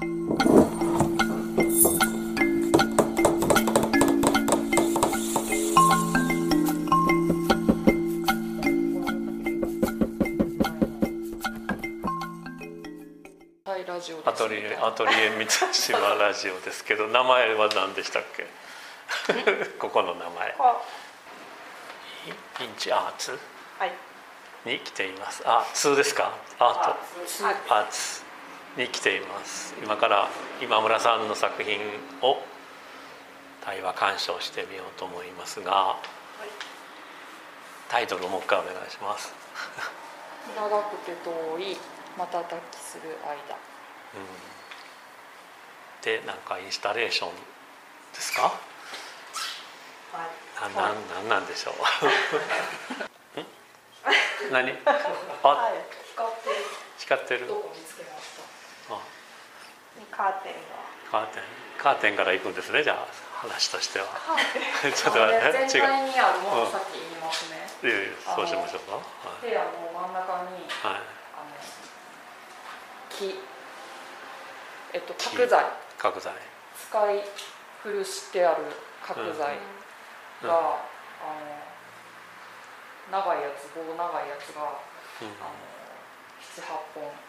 はいラジオです。アトリエアトリエ三島ラジオですけど名前は何でしたっけ？ここの名前。あインチアーツ？はい。に来ています。あツーですか？アートつアーツに来ています。今から今村さんの作品を対話鑑賞してみようと思いますがタイトルをもう一回お願いします、長くて遠い瞬きする間。うん、でなんかインスタレーションですか？はい。ななんなんなんでしょう？ん？何？あ はい。光ってる。光ってるとこ見つけましたあカーテンカーテン。カーテンから行くんですねじゃあ話としては。ちょっと待って。全違う。体にあるものをさっき言いますね、いやいやそうしましょうか。部屋の真ん中にはい、はい、あの木。えっと角材。角材。使い古してある角材うん。が、あの長いやつ棒長いやつが、うん。あの78本七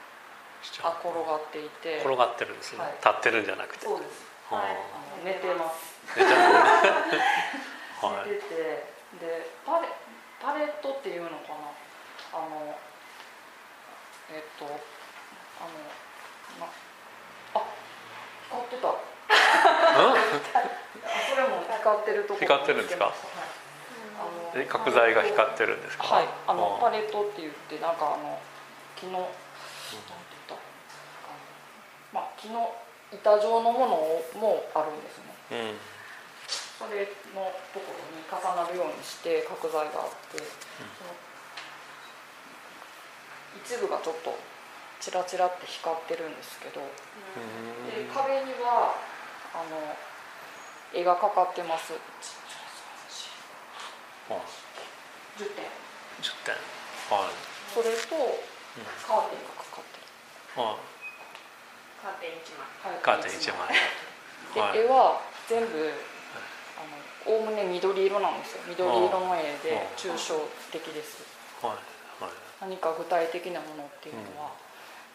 あ転がっていて。転がってるんですね、はい。立ってるんじゃなくて。そうです。はい。寝てます。寝てるね。はい。寝てて。でパレパレットっていうのかな。あのえっとあのなあ光ってた。あ それも光ってるとこ光ってるんですか？はい。あのえ角材が光ってるんですか？はい。あのあパレットって言ってなんかあの木のなん木の板状のものもあるんですね。うん。それのところに重なるようにして角材があって、その一部がちょっとチラチラって光ってるんですけど、で壁にはあの絵がかかってます。あ。10点。10点。はい。それとカーテンがかかってる、あカーテン一枚。はいカーテン1枚。で、はい。絵は全部あのおおむね緑色なんですよ。緑色の絵で抽象的です。はいはい。何か具体的なものっていうのは、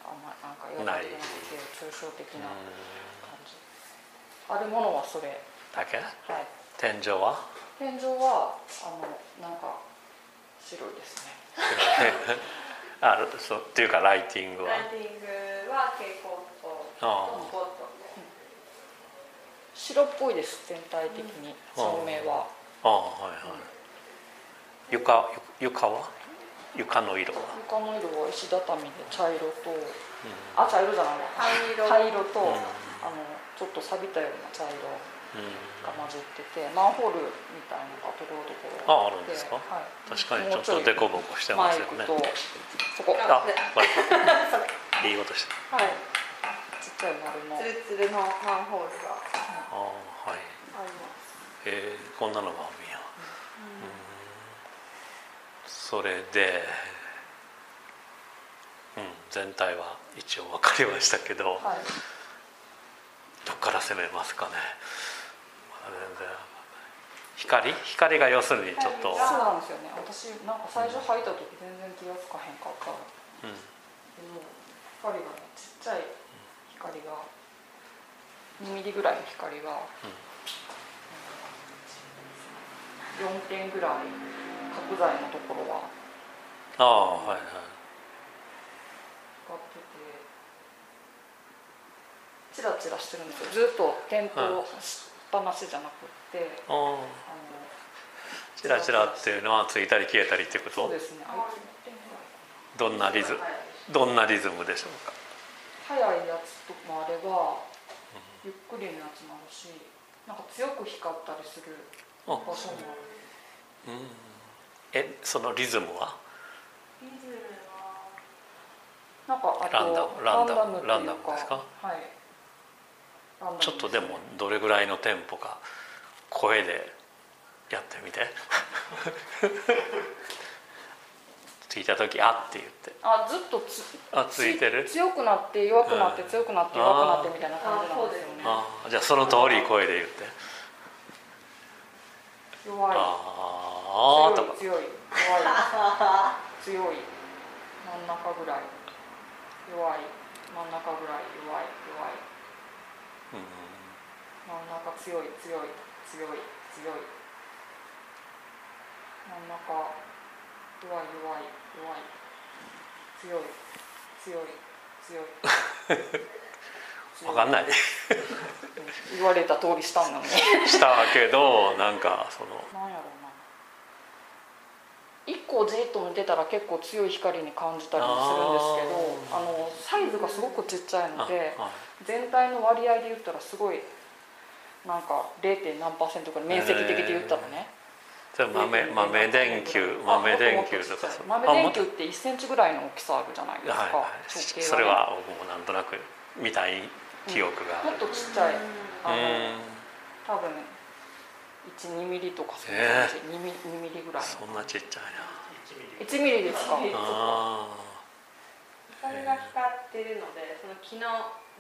あんまなんか描かれてなくて抽象的な感じ。あるものはそれ。だけ？はい。天井は？天井はあのなんか白いですね。あるそうっていうかライティングは？ライティングは蛍光灯あ白っぽいです全体的に照明は。ああはいはい。床床は？床の色は？床の色は石畳で茶色と、あ茶色じゃないわ。灰色。灰色と、うん。あのちょっと錆びたような茶色うん。が混じっててマンホールみたいなのがところどころああるんですか？はい、確かにちょっとデコボコしてますよね。そこ。あは いいい音して。ちっちゃい丸の。ツルツルのマンホールが。ああはい。あります。えー、こんなのがあるんや。それでうん全体は一応分かりましたけど、はいどっから攻めますかね。まだ全然光？光が要するにちょっと、そうなんですよね。私なんか最初入った時全然気がつかへんかった。うん、でも光がねちっちゃい光が2ミリぐらいの光が、4点ぐらい角材のところはああはいはい。光っててチラチラしてるんですよ。ずっと点灯しっぱなしじゃなくって、ああ。あのチラチラっていうのはついたり消えたりっていうこと？そうですね。あ1点ぐらいどんなリズどんなリズムでしょうか？速いやつともあればゆっくりのやつもあるしなんか強く光ったりするあ場所も。あるうん。えそのリズムは？リズムはなんかあとランダムランダムランダムですか？はい。ちょっとでもどれぐらいのテンポか声でやってみて ついた時あって言って。あずっとつあついてる？強くなって弱くなってうん。強くなって弱くなってみたいな感じなんですよね。ああじゃあその通り声で言って。弱い。ああ強い強い弱い。強い。真ん中ぐらい。弱い。真ん中ぐらい。弱い。弱い。うん。真ん中強い強い。強い。強い。真ん中弱い弱い弱い。強い強い強い。分かんない。うん言われた通りしたんなのにしたけどなんかその。なんやろうな。一個じっと見てたら結構強い光に感じたりするんですけどあのサイズがすごくちっちゃいので全体の割合で言ったらすごいなんか 0. 何パーセントか面積的で言ったらね、じゃあ豆豆電球あ豆電球とか豆電球って1センチぐらいの大きさあるじゃないですか、はいそれは僕もなんとなく見たい記憶がもっとちっちゃい。あのうん。多分12ミリとかそんな感じ、2, ミ2ミリぐらい。そんなちっちゃい1ミリですか？なあそれが光ってるのでその木の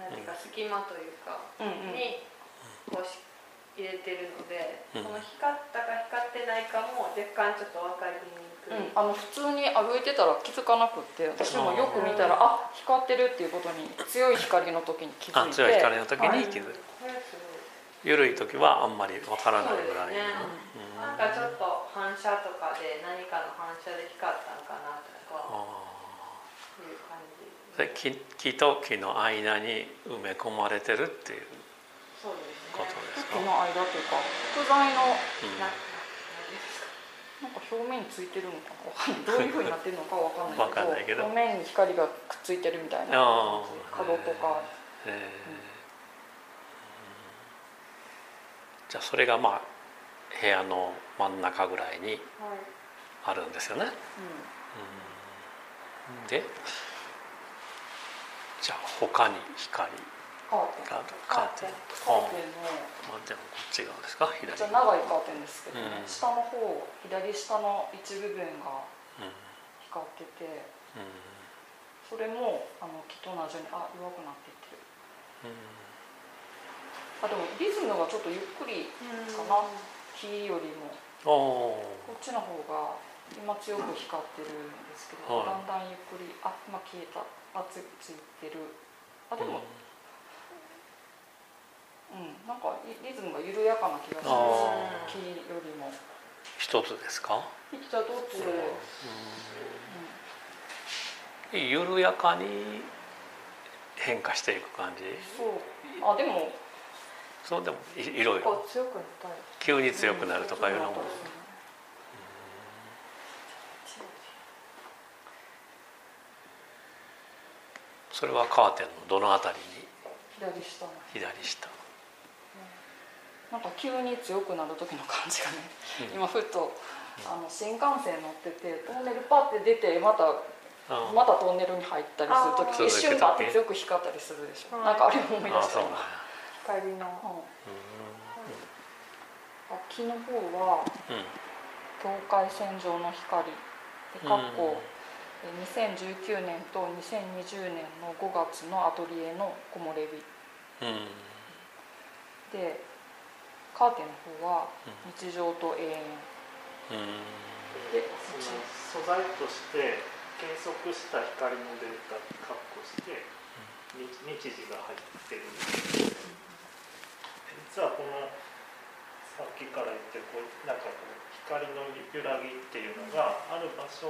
なんていうか隙間というかうんうん。にこうし入れてるので、うん。その光ったか光ってないかも若干ちょっと分かりにくい、うん、あの普通に歩いてたら気づかなくって私もよく見たらあ光ってるっていうことに強い光の時に気づいて。あ強い光の時はいに気づくこれすごい。緩い時はあんまりわからないぐらいそうですね。うん。なんかちょっと反射とかで何かの反射で光ったのかなとかあいう感じーで木木と木の間に埋め込まれてるっていう。そうですねことですか？木の間というか木材のうんななんか表面についてるのかなどういうふうになってるのかわかんないけど表面に光がくっついてるみたいな角とか。えーじゃあそれがまあ部屋の真ん中ぐらいにはいあるんですよね。ううん。でじゃあ他に光。んカーテン。がカーテン。カあ。ーテンのまあでもこっち側ですか？左。めっちゃ長いカーテンですけど、うん。下の方左下の一部分がうん。光っててうん。それもあの木と同じようにあ弱くなっていってる。あでもリズムがちょっとゆっくりかな。木よりも。おこっちの方が今強く光ってるんですけど、はい。だんだんゆっくりあ今消えた。あつついてる。あでもうん、なんかリリズムが緩やかな気がしあますー。木よりも。一つですか？一つうん。緩やかに変化していく感じ？そう。あでも。そうでもいいろい。ろ急に強くなるとかいうのも。それはカーテンのどのあたりに？左下の。左下なんか急に強くなる時の感じがね、うん。今ふとあの新幹線乗っててトンネルパッて出てまたあまたトンネルに入ったりする時一瞬パッて強く光ったりするでしょ、はい。なんかあれを思い出あした。今そうなんや光の。うん。うあ木の方はんうん。境界線上の光でかっこえ2019年と2020年の5月のアトリエの木漏れ日。うん。でカーテンの方は日常と永遠。うん。でその素材として計測した光のデータ確保して日日時が入ってる。んです実はこのさっきから言ってるこうなんかこう光の揺らぎっていうのがある場所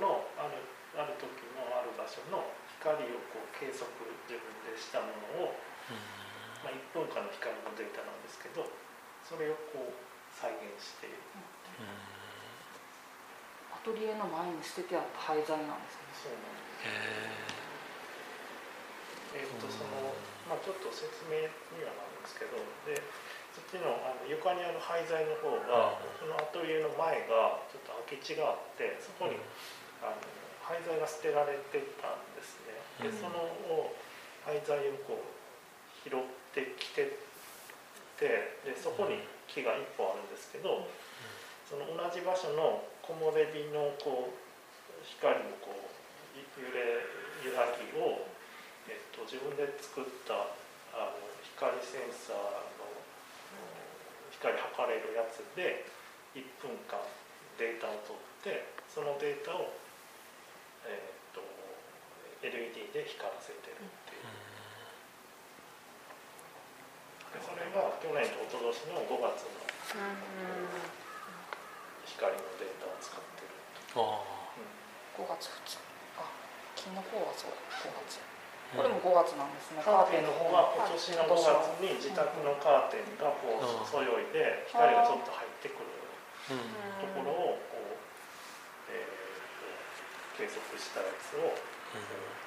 のあるある時のある場所の光をこう計測自分でしたものを、まあ、1分間の光のデータなんですけどそれをこう再現しているアトリエの前に捨ててあった廃材なんですねそうなんですへえー、とそのまあ、ちょっと説明にはなるんですけどでそっちのあの床にある廃材の方が、うん。そのアトリエの前がちょっと空き地があってそこに、あの廃材が捨てられてたんですね。でうん。その廃材をこう拾ってきててでそこに木が1本あるんですけど、その同じ場所の木漏れ日のこう光のこう揺れ揺らぎを、えっと、自分で作ったあの光センサーのうん光測れるやつで1分間データを取ってそのデータを、えっと LED で光らせてるっていう。でそれが去年と一昨年の5月の光のデータを使ってる。あ5月2日。あ金の方はそう5月。これも5月なんですね。カーテンの方は今年の5月に自宅のカーテンがこううんそよいで光がちょっと入ってくるうんところをこう、えーと計測したやつを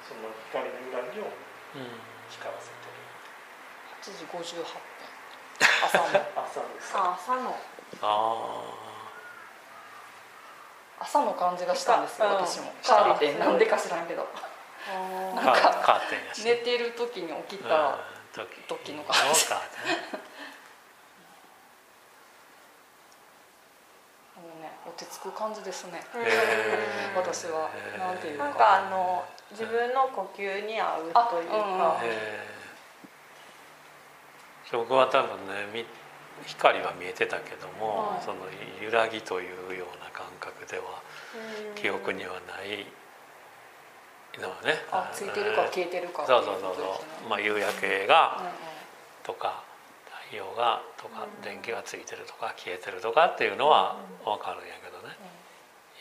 その光の揺らぎをうん光らせてる。8時58分。朝の。朝ですあ朝の。あ朝の感じがしたんですようん。私も。カーテン。なんでか知らんけど。あなんか寝てる時に起きたうん時時の感じ落ち着く感じですね。私は。なんていうか。なんかあの自分の呼吸に合うというか、えー僕は多分ねみ光は見えてたけども、はい。その揺らぎというような感覚では記憶にはないのはねあついてるか消えてるかそうそうそうそう、まあ、夕焼けがとか太陽がとか電気がついてるとか消えてるとかっていうのは分かるんやけどね。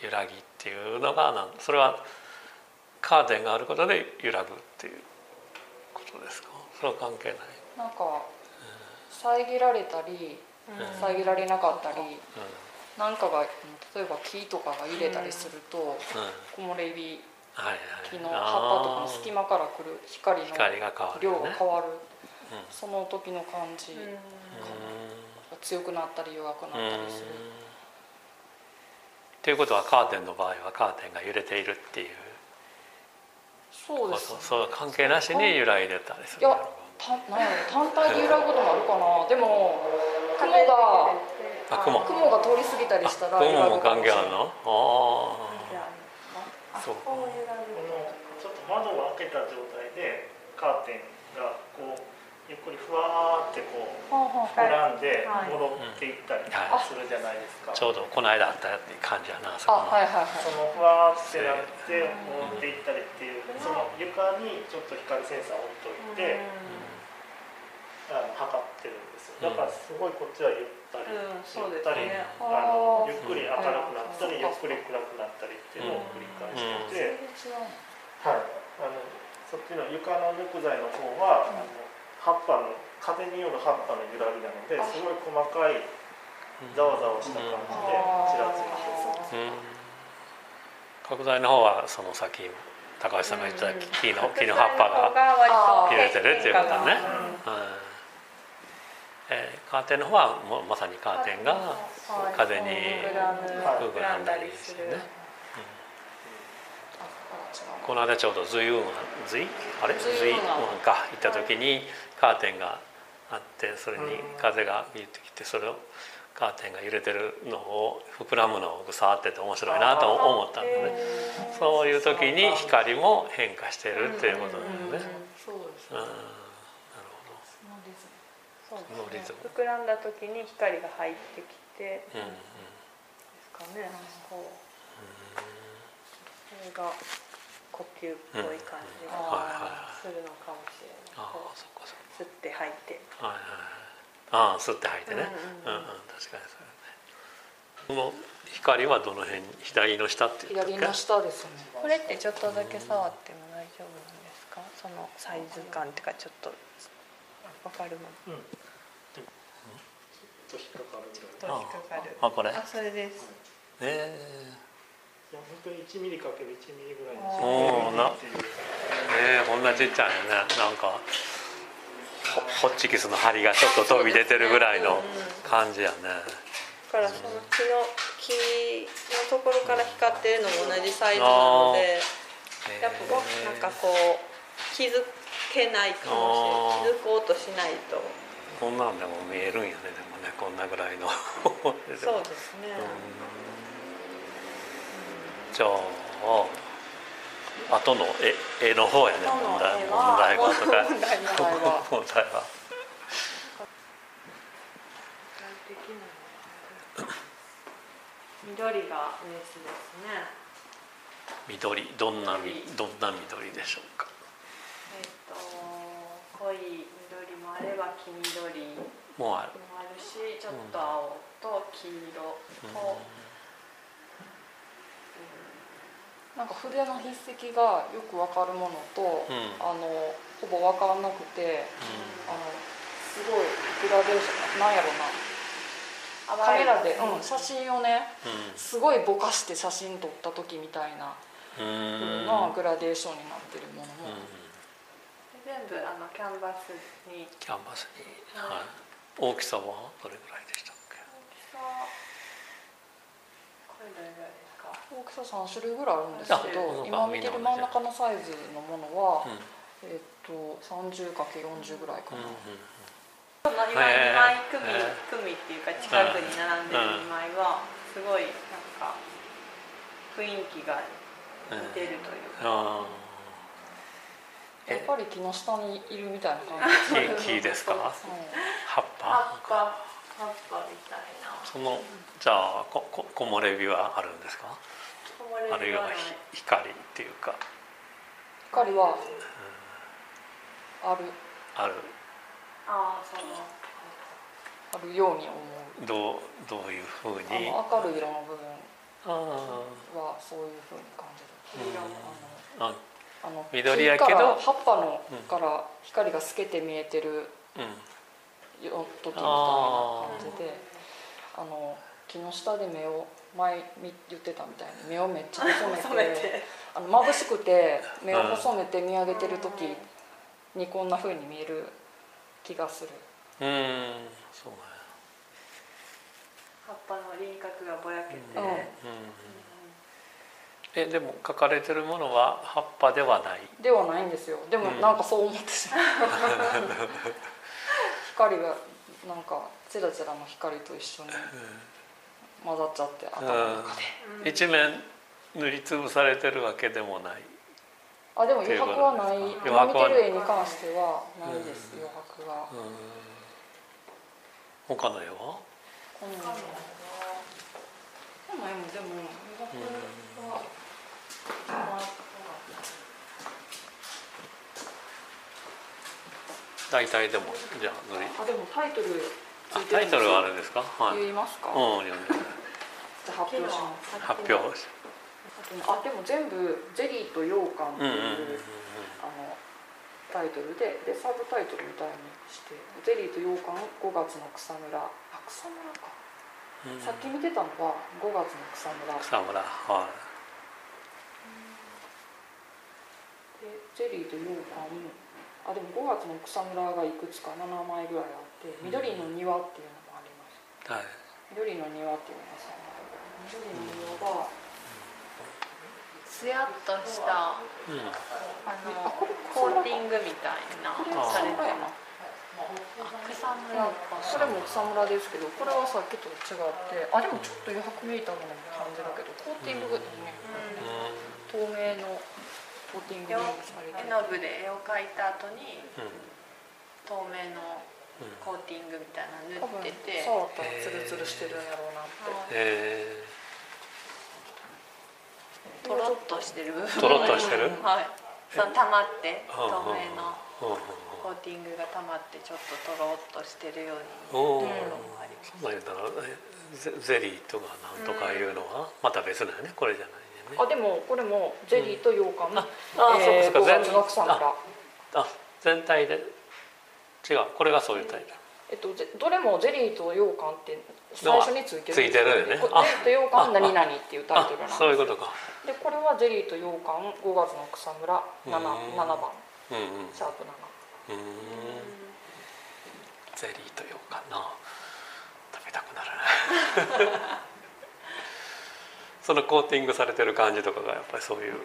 揺らぎっていうのがなんそれはカーテンがあることで揺らぐっていうことですか？それは関係ない、なんか遮られたり遮られなかったりうん。なんかが例えば木とかが揺れたりするとうん、木漏れ日はいはい。木の葉っぱとかの隙間から来る光の光が変わる量が変わるうん。その時の感じうが強くなったり弱くなったんりする。ということはカーテンの場合はカーテンが揺れているっていうそうですね。そう関係なしに揺らいでたりするいや単体で揺らぐこともあるかな。でも雲があ雲。雲が通り過ぎたりしたらあ揺らぐ雲も関係あるるの？ああそうこのちょっと窓を開けた状態でカーテンがこうゆっくりふわーってこう膨らんではい。戻っていったりはいするじゃないですか、あちょうどこの間あったっていう感じやなそこはいはいはい。そのふわーってなって戻っていったりっていうその床にちょっと光センサーを置いといて、あの測ってるんですよ。だからすごいこっちはゆったり、うんそうですゆったりねあのゆっくり明るくなったりゆうんっくり暗くなったりっていうのを繰り返してて、はい、あのそっちの床の木材の方は、あの葉っぱの風による葉っぱの揺らぎなのであ。すごい細かいざわざわした感じでちらついてる。うん。角材の方はその先高橋さんが言った木の木の葉っぱがが揺れてるっていうことねカーテンの方はもうまさにカーテンが風に膨らむ膨らんだりしてねうこの間ちょうど随雲随あれ？随随雲か。行った時にカーテンがあってそれに風がビュってきてそれをカーテンが揺れてるのを膨らむのを触ってて面白いなと思ったんだね。そういう時に光も変化してるっていうことだよね。そうですね。うんそうノリズムですね膨らんだ時に光が入ってきてうんうん。ですかね。こうそれが呼吸っぽい感じうん。がはいはいするのかもしれない。あこあそっかそっう吸って吐いて。かはいはいはい。ああ吸って吐いてね。うんうんうん。うんうん確かにそうね。この光はどの辺左の下って左の下ですね。これってちょっとだけ触っても大丈夫なんですか？そのサイズ感っていうかちょっとわかるまでうん。ちょっと引っかかるぐらい。ちょっと引っかかる。あこれ。あそれです。えいや本当に1ミリかける1ミリぐらいにおーな。えねえこんなちっちゃいのね。なんかホホッチキスの針がちょっと飛び出てるぐらいの感じやね。だからその木の木のところから光ってるのも同じサイズなのでやっぱなんかこう気づけないかもしれない。気づこうとしないと。こんなんでも見えるんやね。でもねこんなぐらいの。そうですね。うん。じゃああ後の絵絵の方やね。問題問題はとか。問題は。問題は。緑がベースですね。緑。どんなみどんな緑でしょうか？えっ、と濃い緑もあれば黄緑もうある。もあるしちょっと青と黄色と、なんか筆の筆跡がよくわかるものと、うん。あのほぼわかんなくてあのすごいグラデーションなんやろな。カメラで、うん、写真をねうん。すごいぼかして写真撮った時みたいなうなグラデーションになってるものも、全部あのキャンバスに。キャンバスに、はい、大きさはどれぐらいでしたっけ？大きさこれどれぐらいですか？大きさ3種類ぐらいあるんですけど今見てる真ん中のサイズのものは、うん。えっと 30×40 ぐらいかな、うんその今へー2枚組へー組っていうか近くに並んでる2枚はすごいなんか雰囲気が似てるというか、あやっぱり木の下にいるみたいな感じ。ー木木ですか？葉っ葉っぱぱ葉っぱみたいな。そのじゃあここ木漏れ日はあるんですか？あるいはひ光っていうか。光はある。あある。あそのあるように思う。どうどういうふうあにの明るい色の部分あはそういうふうに感じる。黄色もーああの緑やけど。葉っぱのうんから光が透けて見えてるうん。よ時みたいな感じであの木の下で目を前み言ってたみたいに目をめっちゃ細めて染めて。あの眩しくて目を細めて見上げてる時にこんな風に見える気がする。うん。そうね葉っぱの輪郭がぼやけて、うん。うんえでも書かれてるものは葉っぱではない？ではないんですよ。でもうん。なんかそう思ってしまう光がなんかチラチラの光と一緒に混ざっちゃって頭の中で。うん。一面塗りつぶされてるわけでもない。あでも余白はない。余今見てる絵に関してはないです余白が。うん。他の絵は？こんなの絵もでも余白は大体でもじゃあ塗りあでもタイトルタイトルはあるんですか？はい。言いますか、うん読んでじゃあ発表します。発表しあでも全部「ゼリーと羊羹」ってうんいう、あのタイトルででサブタイトルみたいにして「ゼリーと羊羹5月の草むら」あ草むらか、うん。さっき見てたのは5月の草むら。で草むらはゼリーと羊羹あでも5月の草むらがいくつか7枚ぐらいあって「緑の庭」っていうのもあります。いはい。緑の庭っていうのがさ緑の庭がつやっとしたうん。あのあこれコーティングみたいなされて草むらやな草むらかそれも草むらですけどこれはさっきと違ってあでもちょっと余白めいたものも感じるけどコーティングがいいね。透明のコーティングされて絵の具で絵を描いた後にうん。透明のコーティングみたいなの塗ってて。触ったらツルツルしてるんやろうなって。えとろっとしてる。部分とろっとしてる？はい。その溜まってー透明のうんうんコーティングが溜まってちょっととろっとしてるようにおお、ところもあります。そんなん言ったらえゼゼリーとかなんとかいうのはまた別なんやね。これじゃない。ねあでもこれもゼリーと羊羹ああえーそうかそうか。5月の草むら。あ全体で違うこれがそういうタイプ。えっとぜどれもゼリーと羊羹って最初についてるついてるよね。ゼリーと羊羹何々っていうタイあトルなんですそういうことか。でこれはゼリーと羊羹5月の草むら 7, うん。7番。うんうん。シャープ7うーん。ゼリーとようかな。食べたくなる。なそのコーティングされてる感じとかがやっぱりそういう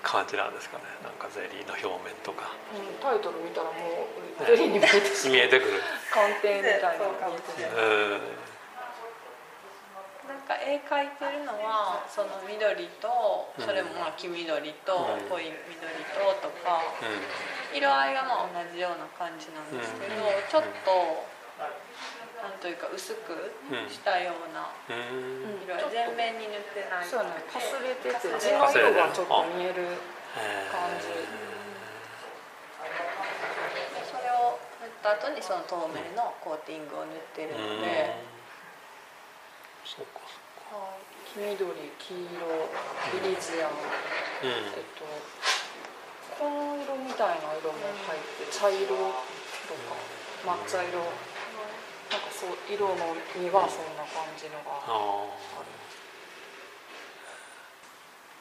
感じなんですかね。なんかゼリーの表面とか。うん、タイトル見たらもうゼリーに見えて見えてくる。寒天みたいなそうかもしれ見えてうん。なんか絵描いてるのはその緑とそれもまあ黄緑とうん。濃い緑ととか色合いがまあ同じような感じなんですけどうん。ちょっとなんというか薄くしたようなうん。うん。全面に塗ってないそうやねかすれてて地の色がちょっと見える感じ。それを塗った後にその透明のコーティングを塗ってるので。そうか黄緑黄色ビリジアム。そうえっと紺色みたいな色も入って茶色とか抹茶色なんかそう色のにはそんな感じのがあ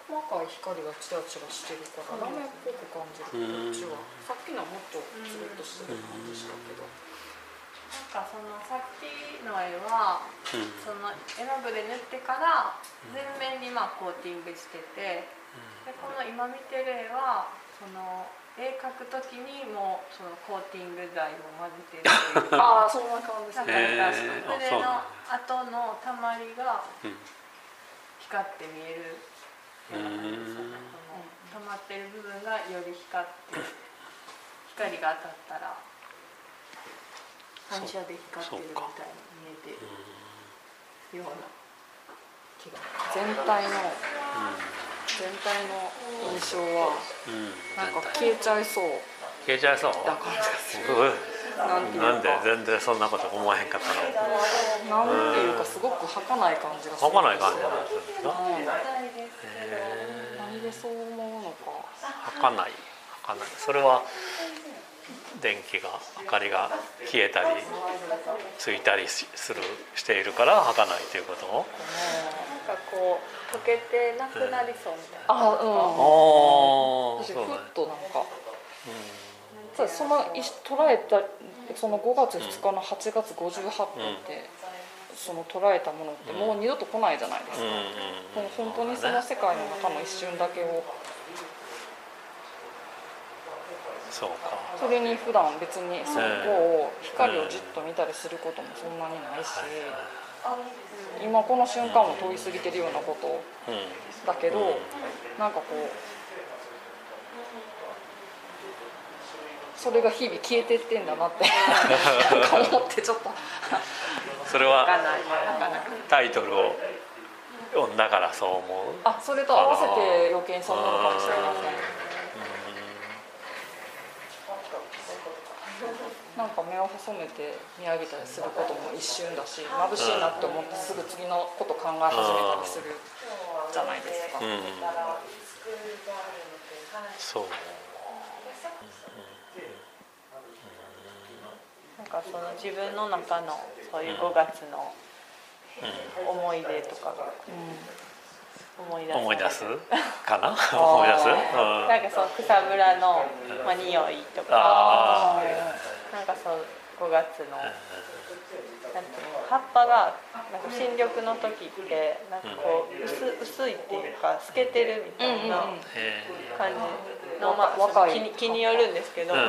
細かい光がチラチラしてるからラメっぽく感じるこっちは。さっきのはもっとつるっとしてる感じしたけど。なんかそのさっきの絵はあうんその絵の具で塗ってから全面にまあコーティングしててでこの今見てる絵はその絵描く時にもうそのコーティング剤を混ぜてる ああそんな感じですね。筆の後のたまりがうん。光って見える。ような感じですよねその溜まってる部分がより光って光が当たったら反射で光ってるみたいに見えてるような気が。全体の全体の印象はなんか消えちゃいそう。消えちゃいそう？な感じがするうんなんで全然そんなこと思わへんかったの？なんていうかすごく儚い感じがする。儚い感じなんですか何でそう思うのか。ー儚い。儚い。それは電気が明かりが消えたりついたりしするしているから儚いということ？かこう溶けてなくなりそうみたいな。あうん。私ふああそうね。っとなんか。そうそのい捉えたその5月2日の8月58分って、その捉えたものってもう二度と来ないじゃないですか、もう本当にその世界の中の一瞬だけを。そうか。それに普段別にそこを光をじっと見たりすることもそんなにないし今この瞬間も通り過ぎてるようなことうんだけどうん。なんかこうそれが日々消えてってんだなってなん。か思ってちょっとそれはタイトルを読んだからそう思う。あそれと合わせて余計にそう思うかもしれませんなんか目を細めて見上げたりすることも一瞬だし眩しいなって思ってすぐ次のこと考え始めたりするじゃないですか。うん、うん、そうなんかその自分の中のそういう5月の思い出とかが思い出す。思い出す？かな？思い出す、うん、なんかその草むらの、まあ、匂いとか。あなんかそう5月のなんていうの葉っぱがなんか新緑の時ってなんかこう薄薄いっていうか透けてるみたいなえ感じ。の、まあ、若い。気に気によるんですけど、うん。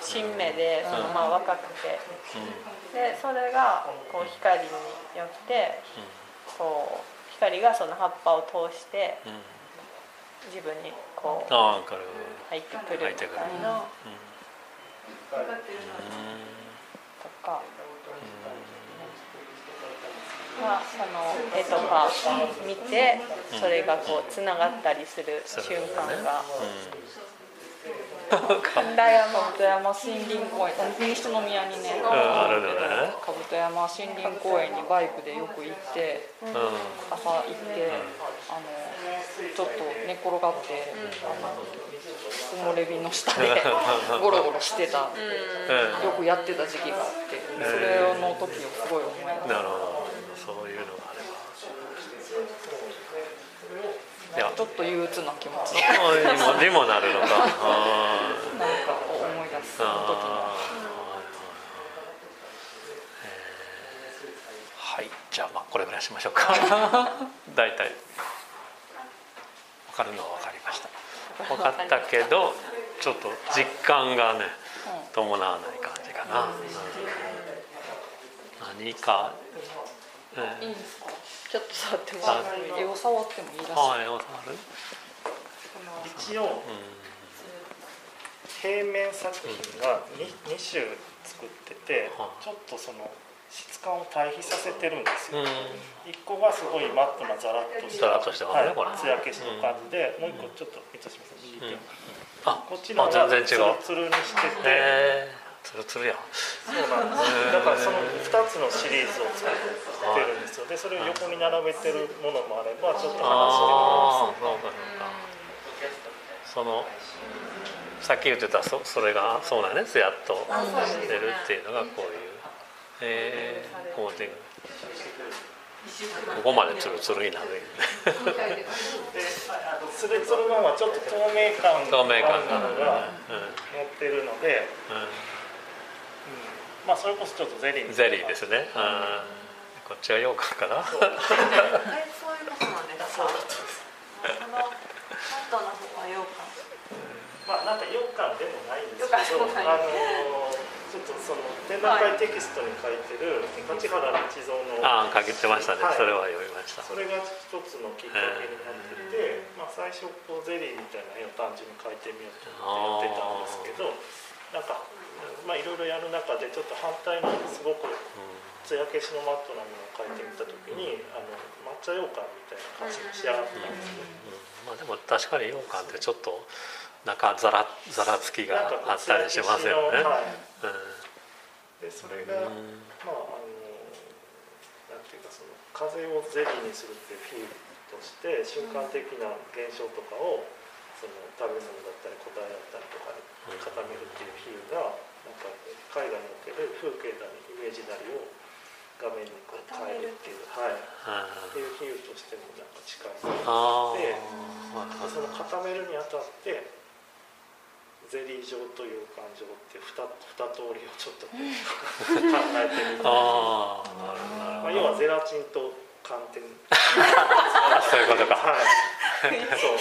新芽でそのまあ若くて。ーでそれがこう光によってこう光がその葉っぱを通して自分にこう入ってくるみたい入ってなとか。まあ、その絵とか見てそれがこうつながったりする瞬間が神田山兜山森林公園西宮にね、あるのね兜山森林公園にバイクでよく行ってうん。朝行って、あのちょっと寝転がって、あの木漏れ日の下で ゴロゴロしてた、うん。よくやってた時期があってそれの時をすごい思い出す。なるほど。そういうのがあれば。ちょっと憂鬱な気持ち。あにもなるのか。なんか思い出すその時のはい。じゃあまあこれぐらいしましょうか。大体。分かるのは分かりました分かったけどちょっと実感がね伴わない感じかな、うん何かえいいんですか？ちょっと触ってもあらってもいい絵を触ってもいいらしい。ああ絵を触る一応うん。平面作品が 2, 2種作っててはい。ちょっとその質感を対比させてるんですよ、うん。一個がすごいマットなザラッとしたザラッとした感じねはい、艶消しの感じで、もう一個ちょっと満たします右手を、あこっちの方がツルツルにしてて、へえつるつるやん。そうなんです。だからその2つのシリーズを作ってるんですよ。でそれを横に並べてるものもあればちょっとああ離してそうかそうか。そのさっき言ってたそそれがそうなんね。つやっとしてるっていうのがこういうえー、コーティングここまでツルツルになるでツルツルのはちょっと透明感透明感があるのが乗ってるので、うんうんまあそれこそちょっとゼリーゼリーですねうんこっちは羊羹かなそういうことなんですかこのマットの方は羊羹まあなんか羊羹でもないんですけどあのーちょっとその展覧会テキストに書いてる立原道蔵のああ書いてましたね、はい。それは読みました。それが一つのきっかけになってて、まあ、最初こうゼリーみたいな絵を単純に描いてみようと思ってやってたんですけどなんかまあいろいろやる中でちょっと反対のすごく艶消しのマットなものを描いてみた時にあの抹茶羊羹みたいな感じに仕上がったんですね。うん。まあでも確かに羊羹ってちょっとなんかざらざらつきがあったりしますよね。でそれが、まああのなんていうかその風をゼリーにするっていうフィールとして瞬間的な現象とかをその食べ物だったり答えだったりとかに固めるっていう比喩がなんか絵画における風景なりイメージなりを画面にこう変えるっていう、はい、あっていう比喩としてもなんか近いあでーその固めるにあたってゼリー状という感情って二二通りをちょっと考えてみたああまあ、要はゼラチンと寒天。あ そういうことか。はいそう。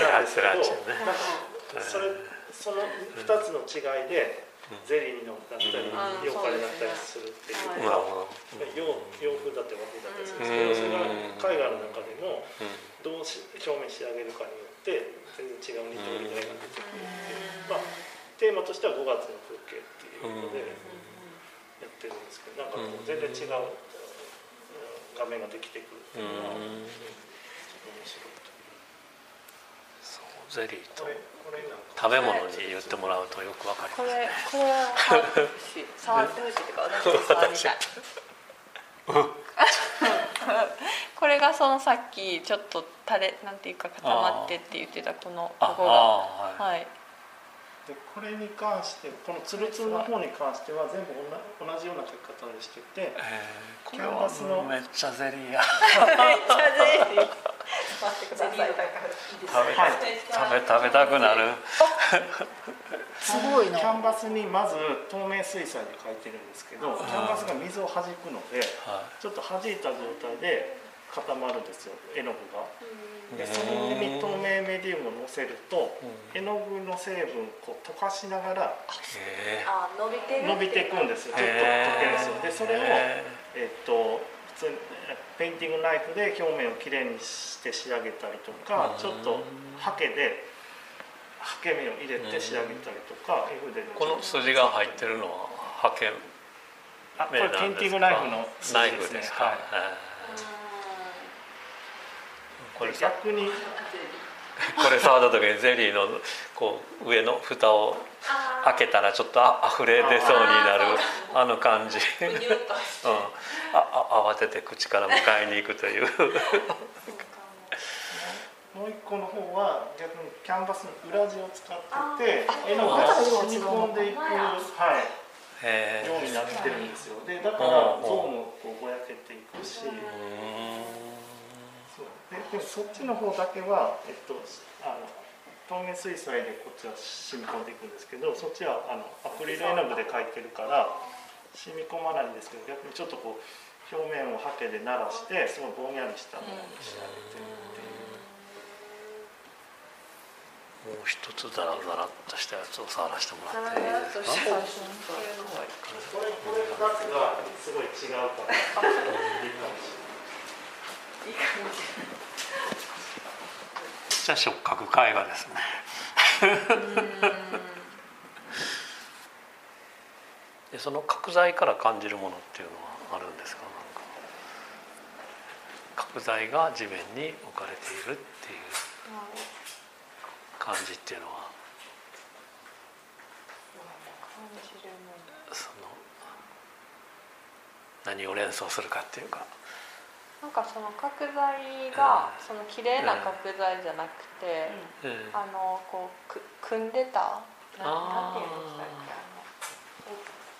なんですけどゼラチンねなんかそれその二つの違いでゼリーになったりうん。羊羹になったりするっていう。のがほど。洋洋風だって和風だったりするんですけどそれが絵画の中でもうん。どうし表面仕上げるかによって全然違う二通りの絵が出てくるっていうまあテーマとしては5月の風景っていうのでやってるんですけどなん。かこう全然違ううん画面ができてくるっていうのはうん面白いとそう。ゼリーと食べ物に言ってもらうとよくわかりこます。ね。れこれは触ってほしい。触ってほしいっていうか私も触りたい これがそのさっきちょっと垂れなんていうか固まってって言ってたこのあここがはい。はいでこれに関してこのツルツルの方に関しては全部同じ同じような書き方にしててキャンバスのはめっちゃゼリーや。めっちゃゼリー待ってください食べ食べ食べたくなる。すごいなキャンバスにまず透明水彩で描いてるんですけどキャンバスが水を弾くのではちょっと弾いた状態で固まるんですよ絵の具が。でその上に透明メディウムをのせると絵の具の成分をこう溶かしながら伸びてる伸びていくんですよちょっと溶けるんですよ。でそれをえ。えっと普通にえペインティングナイフで表面をきれいにして仕上げたりとかうん。ちょっとハケでハケ目を入れて仕上げたりとか絵筆でこの筋が入ってるのはハケあこれ目なんですか？ペインティングナイフの筋ナイですね。フですか？はい。え。ーこれでさ。逆に。これ触った時にゼリーのこう上の蓋を開けたらちょっとあ溢れ出そうになるあの感じ、うん、ああ慌てて口から迎えに行くという。も。う一個の方は逆にキャンバスの裏地を使ってて絵の具が染み込んでいく、はい、へようになってるんですよ。でだからうん像もこうぼやけていくし、でそっちの方だけは、えっと、あの透明水彩でこっちは染み込んでいくんですけどそっちはあのアクリル絵の具で描いてるから染み込まないんですけど逆にちょっとこう表面をハケで鳴らしてすごいぼんやりしたものに仕上げてるっていう。もう一つザラザラっとしたやつを触らせてもらっていいですか？これこれがつがすごい違うから じゃあ触覚絵画ですね。でその角材から感じるものっていうのはあるんですか？なんか。角材が地面に置かれているっていう。感じっていうのは。感じるもの。何を連想するかっていうかなんかその角材がその綺麗な角材じゃなくて、うんあのこうく組んでたなあー。なんていうんでしたっけあ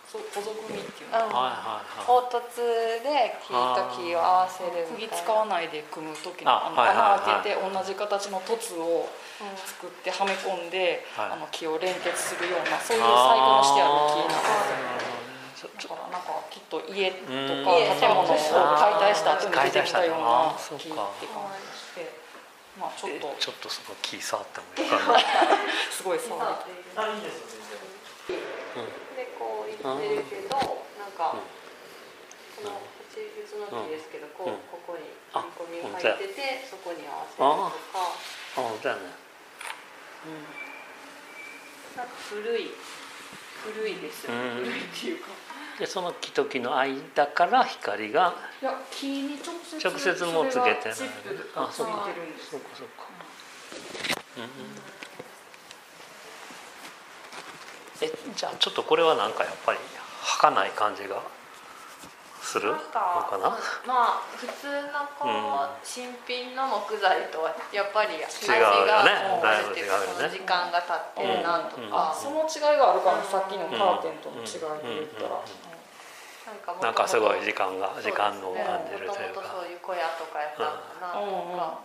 そう小族組っていうの？の、うん。はいはいはい。凹凸で木と木を合わせるみ釘たいな。使わないで組む時のああのはい穴開けて同じ形の凸をうん作ってはめ込んで、はい。あの木を連結するようなそういう細工のしてある木なんですよ。ちだからなんかきっと家とうんか建物を解体した後に出てきたようあな木って感じしてまあちょっえとちょっとその木触ってもいいかな、すごい触りれないあいいですよ全然でこう言ってるけどなんかうんこの蜂別の木ですけどこうんうここにあ切り込みが入っててそこに合わせるとかあ本当やねなんか古い古いです。古いっていうかでその木と木の間から光が直接もうつけてない。あそうか。てるんです。そうかそうか、うん。えじゃあちょっとこれはなんかやっぱり儚い感じがするのなんかな？まあ普通のこう、うん。新品の木材とはやっぱり味違うよがねだいぶ違うよね。時間が経ってるなとうんか、あその違いがあるかもさっきのカーテンとの違いで言ったら、うんうんなんかなんかすごい時間間が時間のを感じるというもともとかそういう小屋とかやったのか。なとうんうん。か、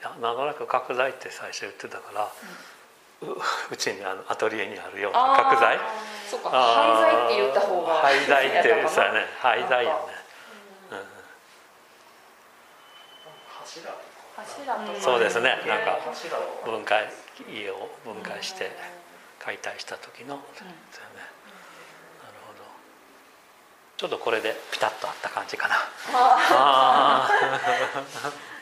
いやなんとなく角材って最初言ってたから、う うちにあのアトリエにあるような角材。そうか廃材って言った方が廃材ってそうやね。廃材よね、うん柱とか柱とそうですね。なんか分解家を分解して解体した時の、そうやね。なるほど。ちょっとこれでピタッとあった感じかな。あー